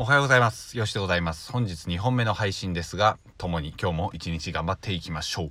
おはようございます。よしでございます。本日2本目の配信ですが、共に今日も一日頑張っていきましょう。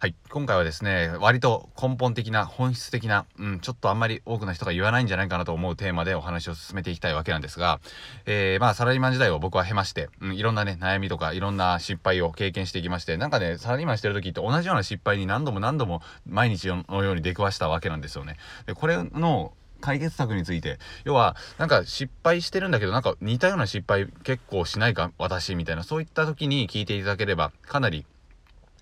はい。今回はですね、割と根本的な、本質的な、うん、ちょっとあんまり多くの人が言わないんじゃないかなと思うテーマでお話を進めていきたいわけなんですが、えー、まあ、サラリーマン時代を僕は経まして、うん、いろんなね、悩みとか、いろんな失敗を経験していきまして、なんかね、サラリーマンしてる時って同じような失敗に何度も何度も毎日のように出くわしたわけなんですよね。で、これの、解決策について。要はなんか失敗してるんだけどなんか似たような失敗結構しないか私みたいな。そういった時に聞いていただければかなり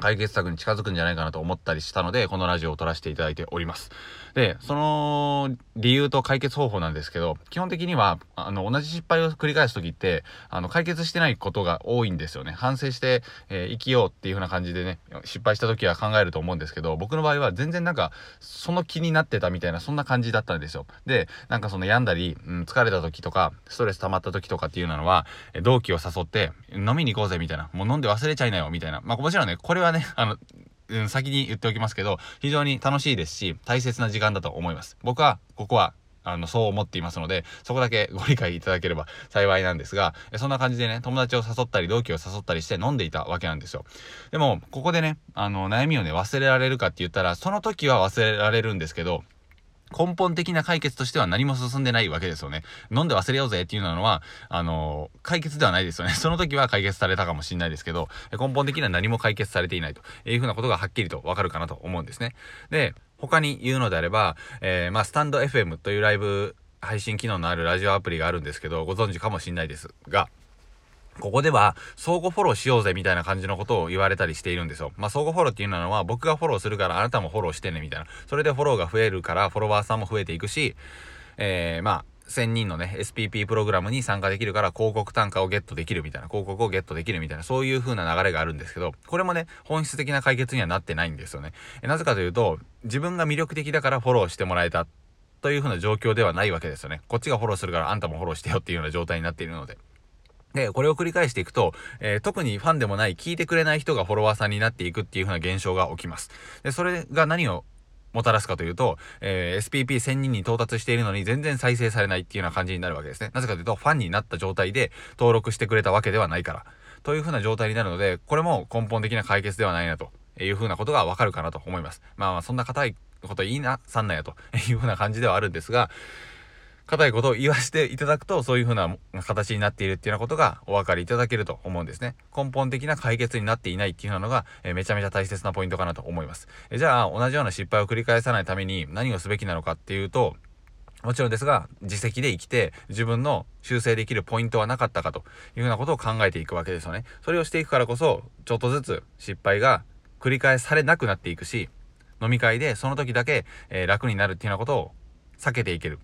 解決策に近づくんじゃないかなと思ったりしたので、このラジオを撮らせていただいております。で、その理由と解決方法なんですけど、基本的には、あの、同じ失敗を繰り返す時って、あの、解決してないことが多いんですよね。反省して、えー、生きようっていう風な感じでね、失敗した時は考えると思うんですけど、僕の場合は全然なんか、その気になってたみたいな、そんな感じだったんですよ。で、なんかその病んだり、うん、疲れた時とか、ストレス溜まった時とかっていうのは、同期を誘って、飲みに行こうぜみたいな、もう飲んで忘れちゃいなよみたいな。まあもちろんね、これはね、あの、うん、先に言っておきますけど、非常に楽しいですし、大切な時間だと思います。僕は、ここは、あの、そう思っていますので、そこだけご理解いただければ 幸いなんですが、そんな感じでね、友達を誘ったり、同期を誘ったりして飲んでいたわけなんですよ。でも、ここでね、あの、悩みをね、忘れられるかって言ったら、その時は忘れられるんですけど、根本的な解決としては何も進んでないわけですよね。飲んで忘れようぜっていうのは、あのー、解決ではないですよね。その時は解決されたかもしれないですけど、根本的には何も解決されていないというふうなことがはっきりとわかるかなと思うんですね。で、他に言うのであれば、えー、まあ、スタンド FM というライブ配信機能のあるラジオアプリがあるんですけど、ご存知かもしれないですが、ここでは相互フォローしようぜみたいな感じのことを言われたりしているんですよ。まあ相互フォローっていうのは僕がフォローするからあなたもフォローしてねみたいな。それでフォローが増えるからフォロワーさんも増えていくし、えー、まあ1000人のね、SPP プログラムに参加できるから広告単価をゲットできるみたいな、広告をゲットできるみたいな、そういう風な流れがあるんですけど、これもね、本質的な解決にはなってないんですよね。なぜかというと、自分が魅力的だからフォローしてもらえたという風な状況ではないわけですよね。こっちがフォローするからあんたもフォローしてよっていうような状態になっているので。で、これを繰り返していくと、えー、特にファンでもない、聞いてくれない人がフォロワーさんになっていくっていう風な現象が起きます。で、それが何をもたらすかというと、えー、SPP1000 人に到達しているのに全然再生されないっていうような感じになるわけですね。なぜかというと、ファンになった状態で登録してくれたわけではないから。という風な状態になるので、これも根本的な解決ではないなという風なことがわかるかなと思います。まあ、そんな硬いこといいな、さんなやという風な感じではあるんですが、硬いことを言わせていただくと、そういう風な形になっているっていうようなことがお分かりいただけると思うんですね。根本的な解決になっていないっていうのが、え、めちゃめちゃ大切なポイントかなと思います。え、じゃあ、同じような失敗を繰り返さないために何をすべきなのかっていうと、もちろんですが、自責で生きて自分の修正できるポイントはなかったかというふうなことを考えていくわけですよね。それをしていくからこそ、ちょっとずつ失敗が繰り返されなくなっていくし、飲み会でその時だけ、えー、楽になるっていうようなことを避けていける。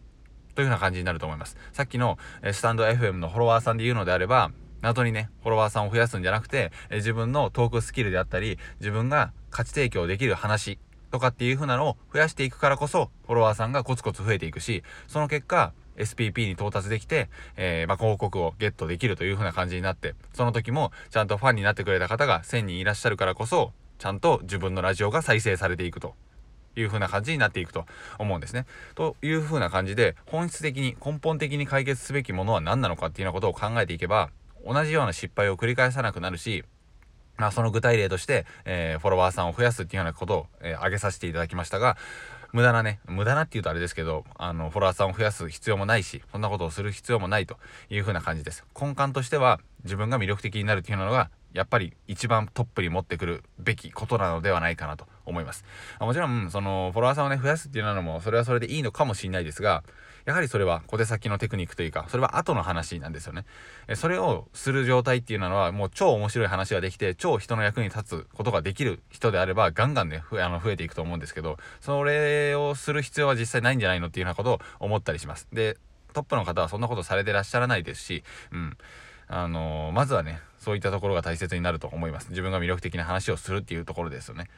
というふうな感じになると思います。さっきの、えスタンド FM のフォロワーさんで言うのであれば、謎にね、フォロワーさんを増やすんじゃなくて、え自分のトークスキルであったり、自分が価値提供できる話とかっていう風なのを増やしていくからこそ、フォロワーさんがコツコツ増えていくし、その結果、SPP に到達できて、えー、まあ、広告をゲットできるという風な感じになって、その時もちゃんとファンになってくれた方が1000人いらっしゃるからこそ、ちゃんと自分のラジオが再生されていくという風な感じになっていくと思うんですね。という風な感じで本質的に根本的に解決すべきものは何なのかっていうようなことを考えていけば同じような失敗を繰り返さなくなるしまあ、その具体例として、えー、フォロワーさんを増やすっていうようなことを、えー、挙げさせていただきましたが、無駄なね、無駄なって言うとあれですけど、あの、フォロワーさんを増やす必要もないし、そんなことをする必要もないという風な感じです。根幹としては、自分が魅力的になるっていうのが、やっぱり一番トップに持ってくるべきことなのではないかなと思います。もちろん、その、フォロワーさんをね、増やすっていうのも、それはそれでいいのかもしれないですが、やはりそれは小手先のテクニックというか、それは後の話なんですよね。それをする状態っていうのは、もう超面白い話ができて、超人の役に立つことができる人であれば、ガンガンね、あの増えていくと思うんですけど、それをする必要は実際ないんじゃないのっていうようなことを思ったりします。で、トップの方はそんなことされてらっしゃらないですし、うん。あの、まずはね、そういったところが大切になると思います。自分が魅力的な話をするっていうところですよね。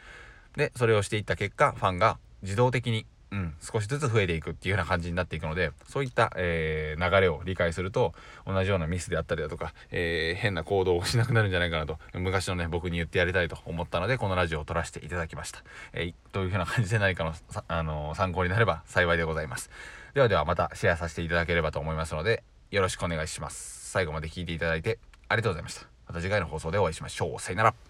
で、それをしていった結果、ファンが自動的に、うん、少しずつ増えていくっていうような感じになっていくので、そういった、えー、流れを理解すると、同じようなミスであったりだとか、えー、変な行動をしなくなるんじゃないかなと、昔のね、僕に言ってやりたいと思ったので、このラジオを撮らせていただきました。えー、というふうな感じで何かの、あの参考になれば幸いでございます。ではではまたシェアさせていただければと思いますので、よろしくお願いします。最後まで聞いていただいてありがとうございました。また次回の放送でお会いしましょう。さよなら。